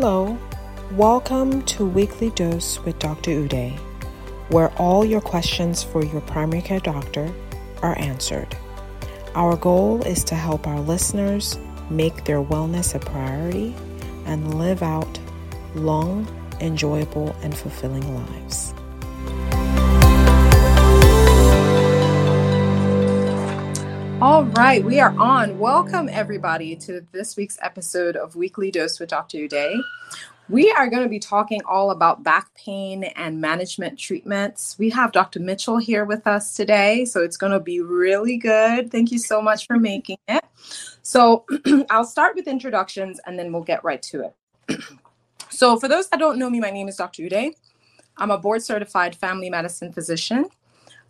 Hello, welcome to Weekly Dose with Dr. Ude, where all your questions for your primary care doctor are answered. Our goal is to help our listeners make their wellness a priority and live out long, enjoyable, and fulfilling lives. All right, we are on. Welcome, everybody, to this week's episode of Weekly Dose with Dr. Ude. We are going to be talking all about back pain and management treatments. We have Dr. Mitchell here with us today, so it's going to be really good. Thank you so much for making it. So, I'll start with introductions and then we'll get right to it. so, for those that don't know me, my name is Dr. Ude. I'm a board certified family medicine physician.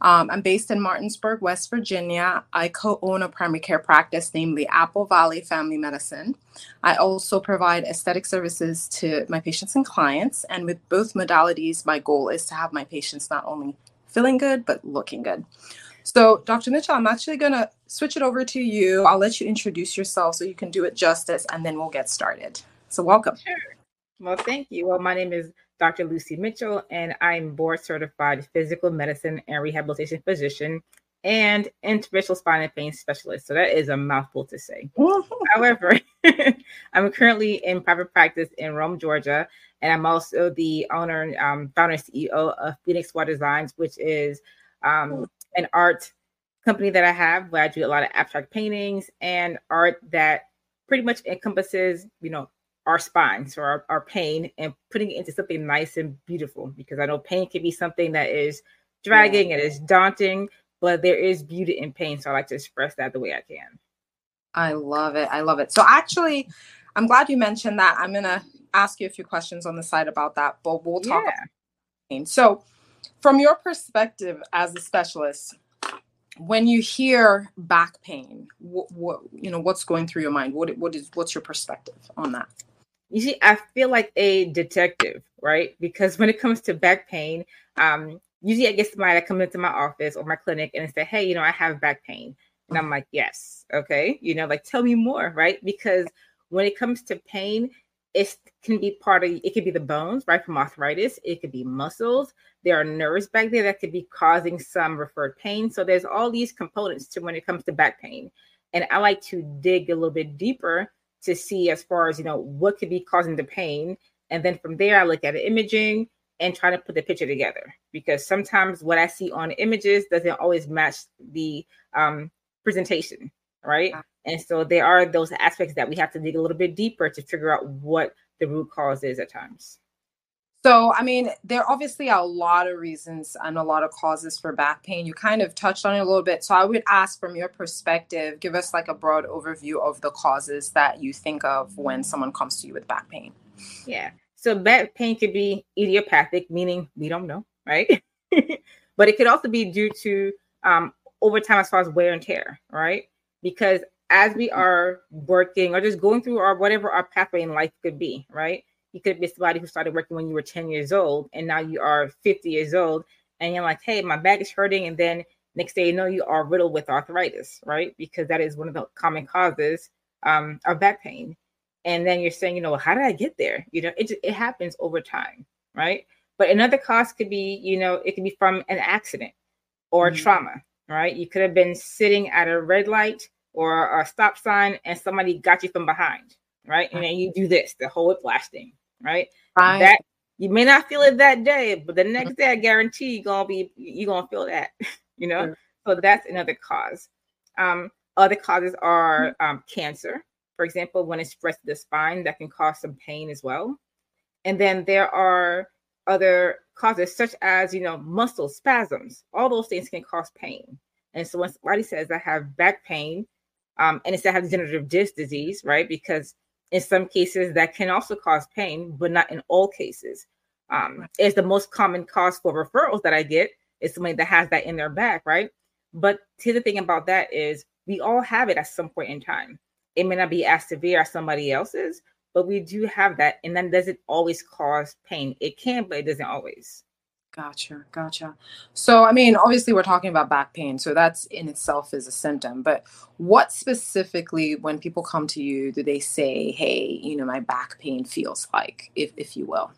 Um, I'm based in Martinsburg, West Virginia. I co own a primary care practice, namely Apple Valley Family Medicine. I also provide aesthetic services to my patients and clients. And with both modalities, my goal is to have my patients not only feeling good, but looking good. So, Dr. Mitchell, I'm actually going to switch it over to you. I'll let you introduce yourself so you can do it justice, and then we'll get started. So, welcome. Sure. Well, thank you. Well, my name is Dr. Lucie Mitchell, and I'm board certified physical medicine and rehabilitation physician and interventional spine and pain specialist. So that is a mouthful to say. However, I'm currently in private practice in Rome, Georgia, and I'm also the owner, um, founder, and CEO of Phoenix Noir Designs, which is um, an art company that I have where I do a lot of abstract paintings and art that pretty much encompasses, you know, our spines or our, our pain and putting it into something nice and beautiful because I know pain can be something that is dragging yeah. and is daunting, but there is beauty in pain. So I like to express that the way I can. I love it. I love it. So actually, I'm glad you mentioned that. I'm gonna ask you a few questions on the side about that, but we'll talk yeah. about pain. So from your perspective as a specialist, when you hear back pain, what, what you know, what's going through your mind? What what is what's your perspective on that? You see, I feel like a detective, right? Because when it comes to back pain, um, usually I get somebody that comes into my office or my clinic and say, Hey, you know, I have back pain. And I'm like, Yes, okay, you know, like tell me more, right? Because when it comes to pain, it can be part of it could be the bones, right? From arthritis, it could be muscles. There are nerves back there that could be causing some referred pain. So there's all these components to when it comes to back pain. And I like to dig a little bit deeper to see as far as you know what could be causing the pain. And then from there i look at the imaging and try to put the picture together. Because sometimes what i see on images doesn't always match the um, presentation right? And so there are those aspects that we have to dig a little bit deeper to figure out what the root cause is at times so, I mean, there obviously are a lot of reasons and a lot of causes for back pain. You kind of touched on it a little bit. So, I would ask from your perspective, give us like a broad overview of the causes that you think of when someone comes to you with back pain. Yeah. So, back pain could be idiopathic, meaning we don't know, right? but it could also be due to um, over time as far as wear and tear, right? Because as we are working or just going through our whatever our pathway in life could be, right? You could be somebody who started working when you were 10 years old and now you are 50 years old and you're like, hey, my back is hurting. And then next day you know you are riddled with arthritis, right? Because that is one of the common causes um, of back pain. And then you're saying, you know, how did I get there? You know, it, it happens over time, right? But another cause could be, you know, it could be from an accident or mm-hmm. trauma, right? You could have been sitting at a red light or a stop sign and somebody got you from behind, right? And then you do this, the whole whiplash thing, right? right? That you may not feel it that day, but the next day, I guarantee you're gonna be you're gonna feel that, you know. So that's another cause. Um, other causes are um, cancer, for example, when it's spreads to the spine, that can cause some pain as well. And then there are other causes such as you know muscle spasms. All those things can cause pain. And so when somebody says I have back pain, um, and it's I have degenerative disc disease, right? Because in some cases, that can also cause pain, but not in all cases. Um, it's the most common cause for referrals that I get is somebody that has that in their back, right? But here's the thing about that is we all have it at some point in time. It may not be as severe as somebody else's, but we do have that, and then does it always cause pain? It can, but it doesn't always. Gotcha, gotcha. So, I mean, obviously, we're talking about back pain, so that's in itself is a symptom. But what specifically, when people come to you, do they say, "Hey, you know, my back pain feels like," if if you will?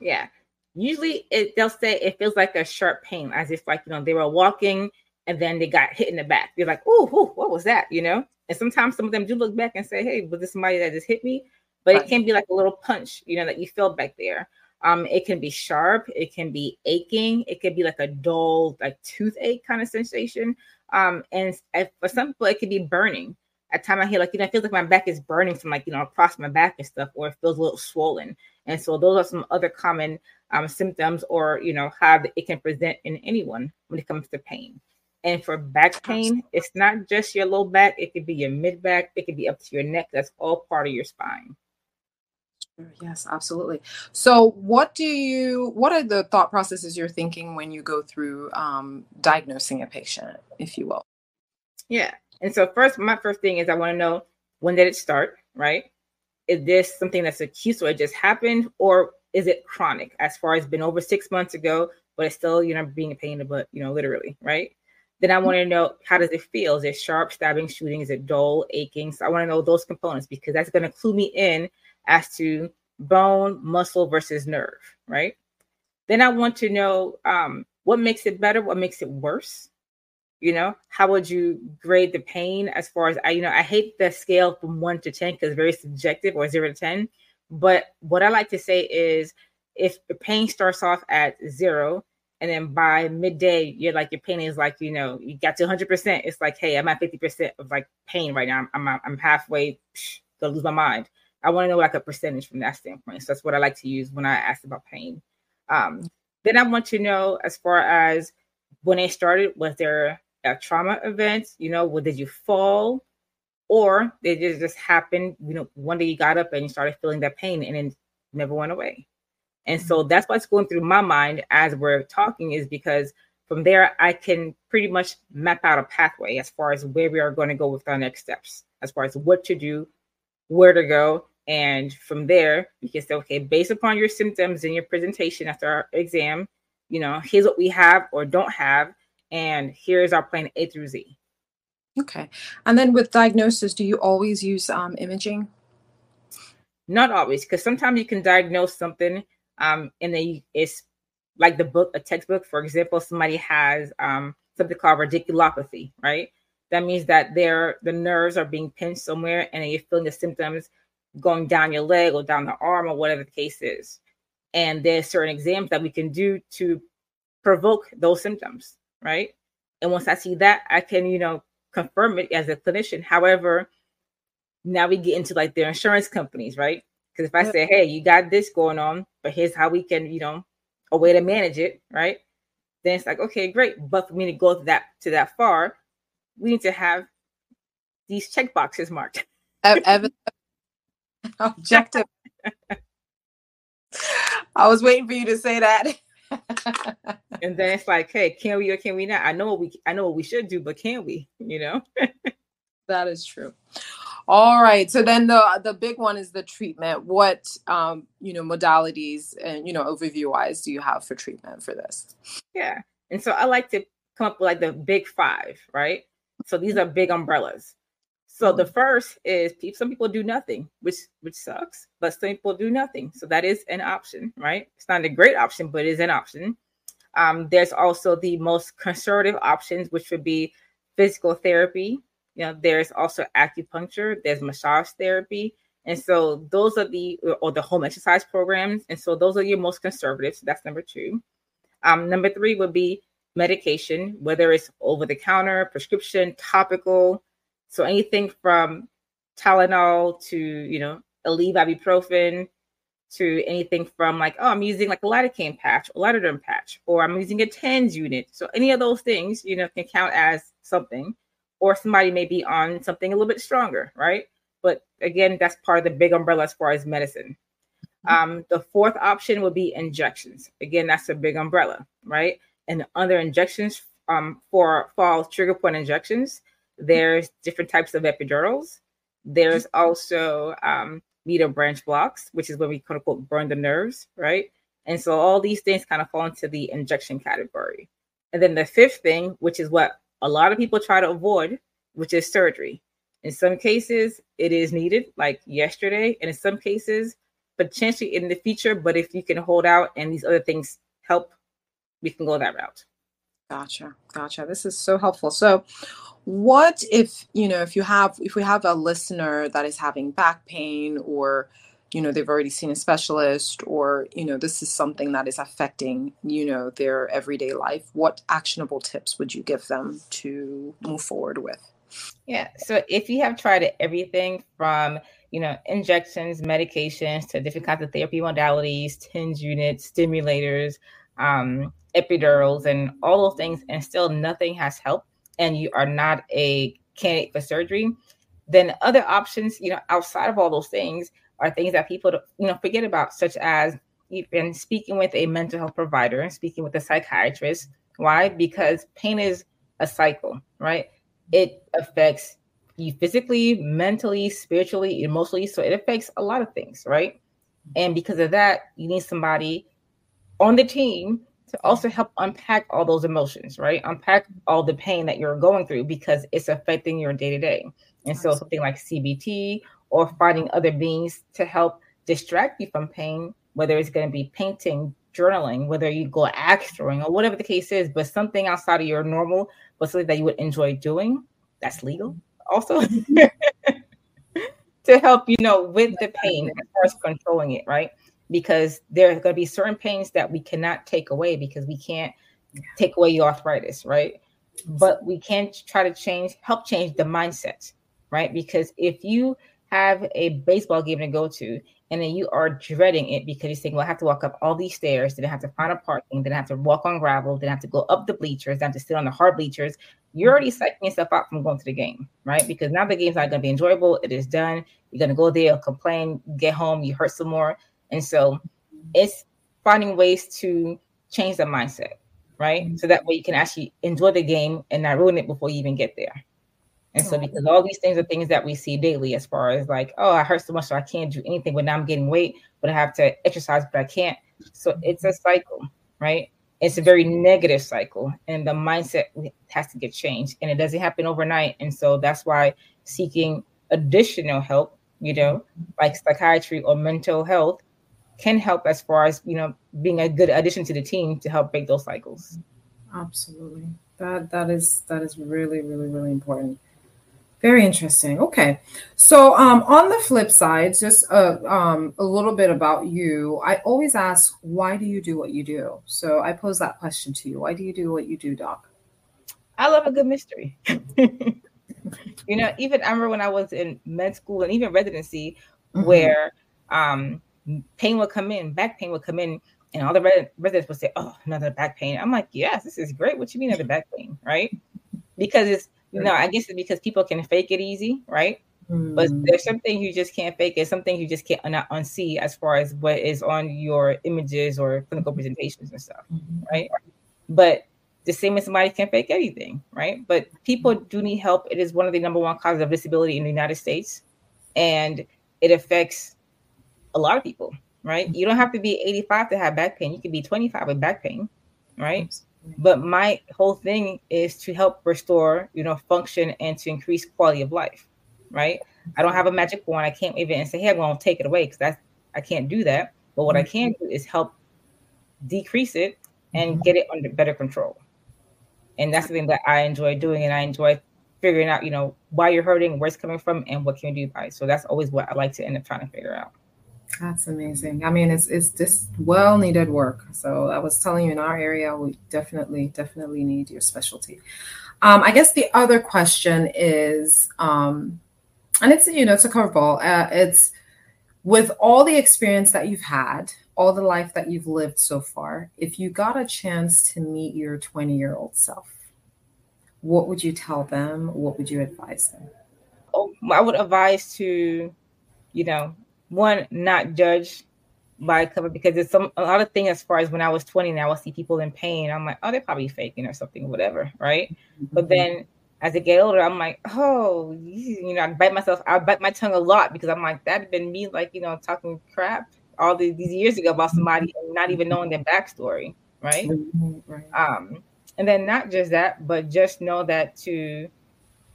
Yeah, usually it, they'll say it feels like a sharp pain, as if like you know they were walking and then they got hit in the back. They're like, "Oh, what was that?" You know. And sometimes some of them do look back and say, "Hey, was this somebody that just hit me?" But right. it can be like a little punch, you know, that you feel back there. Um, it can be sharp, it can be aching, it could be like a dull, like toothache kind of sensation. Um, and for some people, it could be burning. At time I hear like, you know, I feel like my back is burning from like, you know, across my back and stuff, or it feels a little swollen. And so those are some other common um, symptoms or, you know, how it can present in anyone when it comes to pain. And for back pain, it's not just your low back, it could be your mid back, it could be up to your neck. That's all part of your spine. Yes, absolutely. So, what do you? What are the thought processes you're thinking when you go through um, diagnosing a patient, if you will? Yeah, and so first, my first thing is I want to know when did it start, right? Is this something that's acute, so it just happened, or is it chronic? As far as been over six months ago, but it's still you know being a pain in the butt, you know, literally, right? Then I want to know how does it feel? Is it sharp, stabbing, shooting? Is it dull, aching? So I want to know those components because that's going to clue me in as to bone, muscle versus nerve, right? Then I want to know um, what makes it better, what makes it worse. You know, how would you grade the pain as far as I, you know, I hate the scale from one to 10 because very subjective or zero to 10. But what I like to say is if the pain starts off at zero, and then by midday, you're like, your pain is like, you know, you got to 100%. It's like, hey, I'm at 50% of like pain right now. I'm, I'm, I'm halfway to lose my mind. I want to know like a percentage from that standpoint. So that's what I like to use when I ask about pain. Um, then I want to know as far as when it started, was there a trauma event? You know, what did you fall? Or did it just happen? You know, one day you got up and you started feeling that pain and it never went away. And so mm-hmm. that's what's going through my mind as we're talking, is because from there I can pretty much map out a pathway as far as where we are going to go with our next steps, as far as what to do, where to go, and from there, you can say, okay, based upon your symptoms and your presentation after our exam, you know, here's what we have or don't have, and here's our plan A through Z. Okay. And then with diagnosis, do you always use um, imaging? Not always, because sometimes you can diagnose something um, and then it's like the book, a textbook, for example, somebody has um, something called radiculopathy, right? That means that their the nerves are being pinched somewhere and you're feeling the symptoms going down your leg or down the arm or whatever the case is. And there's certain exams that we can do to provoke those symptoms, right? And once I see that, I can, you know, confirm it as a clinician. However, now we get into like their insurance companies, right? Because if I say, hey, you got this going on, but here's how we can, you know, a way to manage it, right? Then it's like, okay, great. But for me to go to that to that far, we need to have these check boxes marked. Ev- objective. I was waiting for you to say that. and then it's like, hey, can we or can we not? I know what we I know what we should do, but can we? You know? that is true. All right. So then the the big one is the treatment. What um, you know, modalities and you know, overview wise do you have for treatment for this? Yeah. And so I like to come up with like the big five, right? So these are big umbrellas. So the first is some people do nothing, which which sucks, but some people do nothing. So that is an option, right? It's not a great option, but it is an option. Um, there's also the most conservative options, which would be physical therapy. You know, there's also acupuncture, there's massage therapy, and so those are the or the home exercise programs. And so those are your most conservative. So that's number two. Um, number three would be medication, whether it's over the counter, prescription, topical so anything from Tylenol to, you know, Aleve ibuprofen to anything from like, oh, I'm using like a lidocaine patch or lidoderm patch, or I'm using a TENS unit. So any of those things, you know, can count as something. Or somebody may be on something a little bit stronger, right? But again, that's part of the big umbrella as far as medicine. Mm-hmm. Um, the fourth option would be injections. Again, that's a big umbrella, right? And other injections um, for fall trigger point injections, there's different types of epidurals. There's mm-hmm. also um, medial branch blocks, which is when we quote unquote burn the nerves, right? And so all these things kind of fall into the injection category. And then the fifth thing, which is what a lot of people try to avoid, which is surgery. In some cases, it is needed, like yesterday, and in some cases, potentially in the future. But if you can hold out and these other things help, we can go that route. Gotcha. Gotcha. This is so helpful. So, what if, you know, if you have, if we have a listener that is having back pain or, you know, they've already seen a specialist or, you know, this is something that is affecting, you know, their everyday life, what actionable tips would you give them to move forward with? Yeah. So, if you have tried everything from, you know, injections, medications to different kinds of therapy modalities, TENS units, stimulators, um, epidurals, and all those things, and still nothing has helped, and you are not a candidate for surgery, then other options, you know, outside of all those things are things that people, you know, forget about, such as even speaking with a mental health provider and speaking with a psychiatrist. Why? Because pain is a cycle, right? It affects you physically, mentally, spiritually, emotionally. So it affects a lot of things, right? And because of that, you need somebody on the team to also help unpack all those emotions, right? Unpack all the pain that you're going through because it's affecting your day to day. And so something like CBT or finding other beings to help distract you from pain, whether it's going to be painting, journaling, whether you go axe throwing or whatever the case is, but something outside of your normal, but something that you would enjoy doing, that's legal also. to help you know with the pain as far as controlling it, right? Because there are going to be certain pains that we cannot take away because we can't take away your arthritis, right? But we can try to change, help change the mindset, right? Because if you have a baseball game to go to and then you are dreading it because you're saying, well, I have to walk up all these stairs, then I have to find a parking, then I have to walk on gravel, then I have to go up the bleachers, then I have to sit on the hard bleachers. You're already psyching yourself out from going to the game, right? Because now the game's not going to be enjoyable. It is done. You're going to go there, complain, get home, you hurt some more. And so it's finding ways to change the mindset, right? Mm-hmm. So that way you can actually enjoy the game and not ruin it before you even get there. And so, because all these things are things that we see daily, as far as like, oh, I hurt so much, so I can't do anything, but now I'm getting weight, but I have to exercise, but I can't. So it's a cycle, right? It's a very negative cycle, and the mindset has to get changed, and it doesn't happen overnight. And so that's why seeking additional help, you know, like psychiatry or mental health, can help as far as you know being a good addition to the team to help break those cycles. Absolutely. That that is that is really really really important. Very interesting. Okay. So um, on the flip side just a, um, a little bit about you. I always ask why do you do what you do? So i pose that question to you. Why do you do what you do doc? I love a good mystery. You know even i remember when i was in med school and even residency mm-hmm. where um pain would come in, back pain would come in, and all the residents would say, "Oh, another back pain." I'm like, "Yes, this is great. What you mean another back pain, right?" Because it's you know, I guess it's because people can fake it easy, right? Mm. But there's something you just can't fake, and something you just can't not unsee as far as what is on your images or clinical presentations and stuff, mm-hmm. right? But the same as somebody can't fake anything, right? But people do need help. It is one of the number one causes of disability in the United States, and it affects a lot of people, right? You don't have to be 85 to have back pain. You can be 25 with back pain, right? But my whole thing is to help restore, you know, function and to increase quality of life, right? I don't have a magic wand. I can't wave it and say, "Hey, I'm going to take it away," because that's I can't do that. But what I mm-hmm. can do is help decrease it and mm-hmm. get it under better control. And that's the thing that I enjoy doing, and I enjoy figuring out, you know, why you're hurting, where it's coming from, and what can you do by it. So that's always what I like to end up trying to figure out. That's amazing. I mean, it's it's just well needed work. So I was telling you in our area, we definitely definitely need your specialty. Um, I guess the other question is, um, and it's you know it's a curveball. Uh, it's with all the experience that you've had, all the life that you've lived so far. If you got a chance to meet your twenty year old self, what would you tell them? What would you advise them? Oh, I would advise to, you know, one not judge by cover because there's some a lot of things as far as when I was 20 now I see people in pain. I'm like, oh, they're probably faking or something, whatever, right? Mm-hmm. But then as I get older, I'm like, oh, you know, I bite myself, I bite my tongue a lot because I'm like, that'd been me like, you know, talking crap all the, these years ago about somebody and not even knowing their backstory, right? Mhm, right. Um, and then not just that, but just know that to,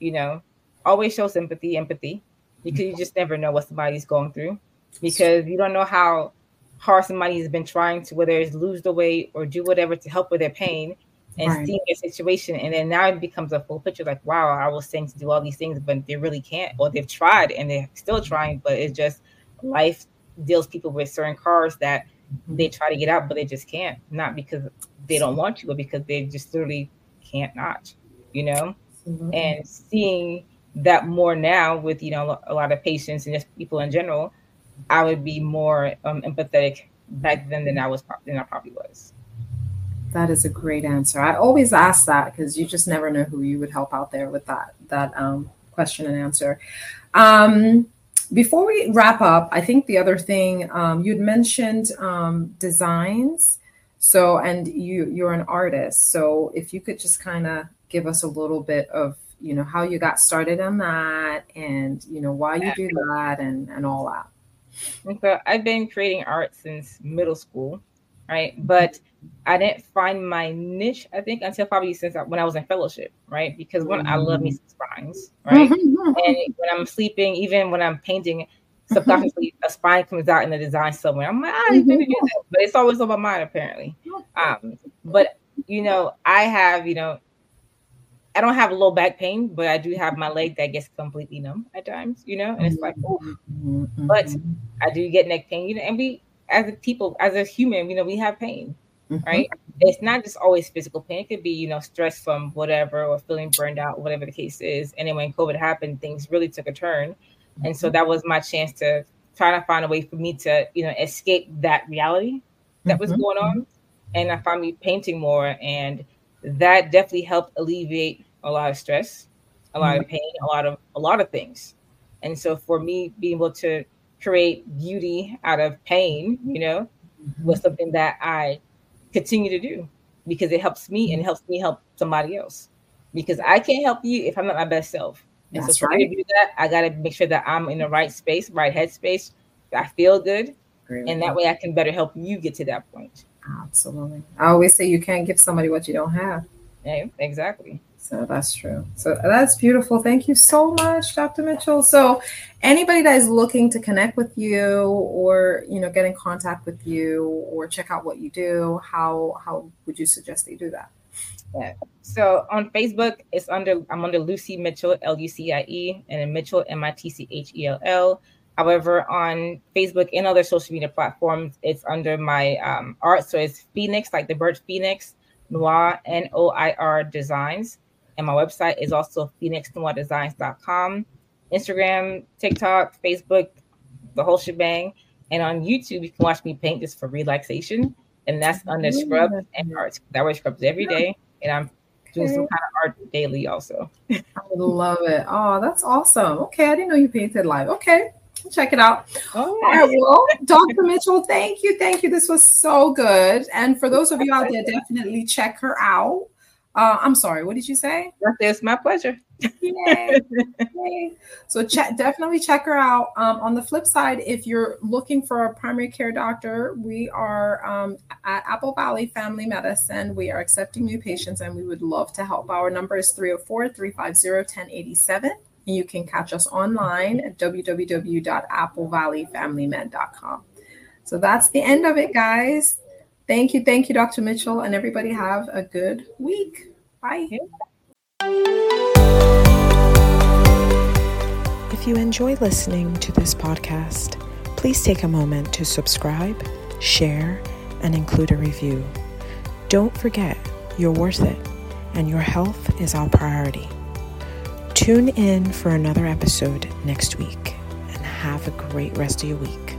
you know, always show sympathy, empathy, because you just never know what somebody's going through, because you don't know how hard somebody has been trying to, whether it's lose the weight or do whatever to help with their pain, and Right. seeing their situation, and then now it becomes a full picture. Like, wow, I was saying to do all these things, but they really can't, or they've tried and they're still trying, but it's just life deals people with certain cars that mm-hmm. they try to get out, but they just can't. Not because they don't want to, but because they just literally can't not, you know? Absolutely. And seeing that more now with, you know, a lot of patients and just people in general, I would be more um, empathetic back then than I was than I probably was. That is a great answer. I always ask that because you just never know who you would help out there with that that um, question and answer. Um, before we wrap up, I think the other thing um, you'd mentioned um, designs. So, and you you're an artist. So, if you could just kind of give us a little bit of you know how you got started on that, and you know why you do that, and and all that. And so I've been creating art since middle school, right? But I didn't find my niche, I think, until probably since I, when I was in fellowship, right? Because when I love me some spines, right? Mm-hmm. And when I'm sleeping, even when I'm painting, subconsciously a spine comes out in the design somewhere. I'm like, I didn't do that. But it's always on my mind, apparently. Um, but you know, I have, you know, I don't have low back pain, but I do have my leg that gets completely numb at times, you know, and it's like, oh, Mm-hmm. But- I do get neck pain, you know, and we as a people, as a human, you know, we have pain, Mm-hmm. right? It's not just always physical pain. It could be, you know, stress from whatever or feeling burned out, whatever the case is. And then when COVID happened, things really took a turn. And so that was my chance to try to find a way for me to, you know, escape that reality that was Mhm. going on. And I found me painting more. And that definitely helped alleviate a lot of stress, a lot of mm-hmm. pain, a lot of a lot of things. And so for me being able to create beauty out of pain, you know, mm-hmm. was something that I continue to do because it helps me and it helps me help somebody else. Because I can't help you if I'm not my best self. And That's so for me to do that, I gotta make sure that I'm in the right space, right headspace. I feel good, and that way I can better help you get to that point. Absolutely. I always say you can't give somebody what you don't have. Yeah, exactly. So that's true. So that's beautiful. Thank you so much, Dr. Mitchell. So anybody that is looking to connect with you or, you know, get in contact with you or check out what you do, how how would you suggest they do that? Yeah. So on Facebook, it's under I'm under Lucie Mitchell, L U C I E, and Mitchell M I T C H E L L. However, on Facebook and other social media platforms, it's under my um, art. So it's Phoenix, like the bird Phoenix Noir N O I R Designs, and my website is also phoenixnoirdesigns.com. Instagram, TikTok, Facebook, the whole shebang. And on YouTube, you can watch me paint just for relaxation, and that's under Scrubs and art. That way scrubs every day, and I'm doing some kind of art daily also. I love it. Oh, that's awesome. Okay, I didn't know you painted live. Okay, check it out. Oh, All right, well, Dr. Mitchell, thank you, thank you. This was so good. And for those of you out there, definitely check her out. Uh, I'm sorry, what did you say? it's my pleasure. Yay. Yay. So check, definitely check her out. Um, on the flip side, if you're looking for a primary care doctor, we are um, at Apple Valley Family Medicine. We are accepting new patients and we would love to help. Our number is 304 350 1087. And you can catch us online at www.applevalleyfamilymed.com. So that's the end of it, guys. Thank you. Thank you, Dr. Mitchell. And everybody have a good week. Bye. If you enjoy listening to this podcast, please take a moment to subscribe, share, and include a review. Don't forget, you're worth it, and your health is our priority. Tune in for another episode next week, and have a great rest of your week.